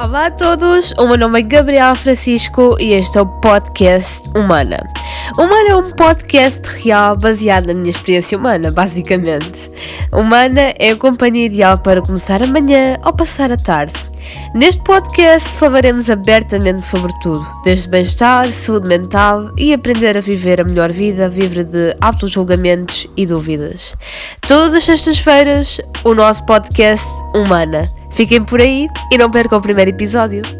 Olá a todos, o meu nome é Gabriel Francisco e este é o podcast Humana. Humana é um podcast real baseado na minha experiência humana, basicamente. Humana é a companhia ideal para começar amanhã ou passar a tarde. Neste podcast falaremos abertamente sobre tudo, desde bem-estar, saúde mental e aprender a viver a melhor vida livre de auto-julgamentos e dúvidas. Todas as sextas-feiras, o nosso podcast Humana. Fiquem por aí e não percam o primeiro episódio.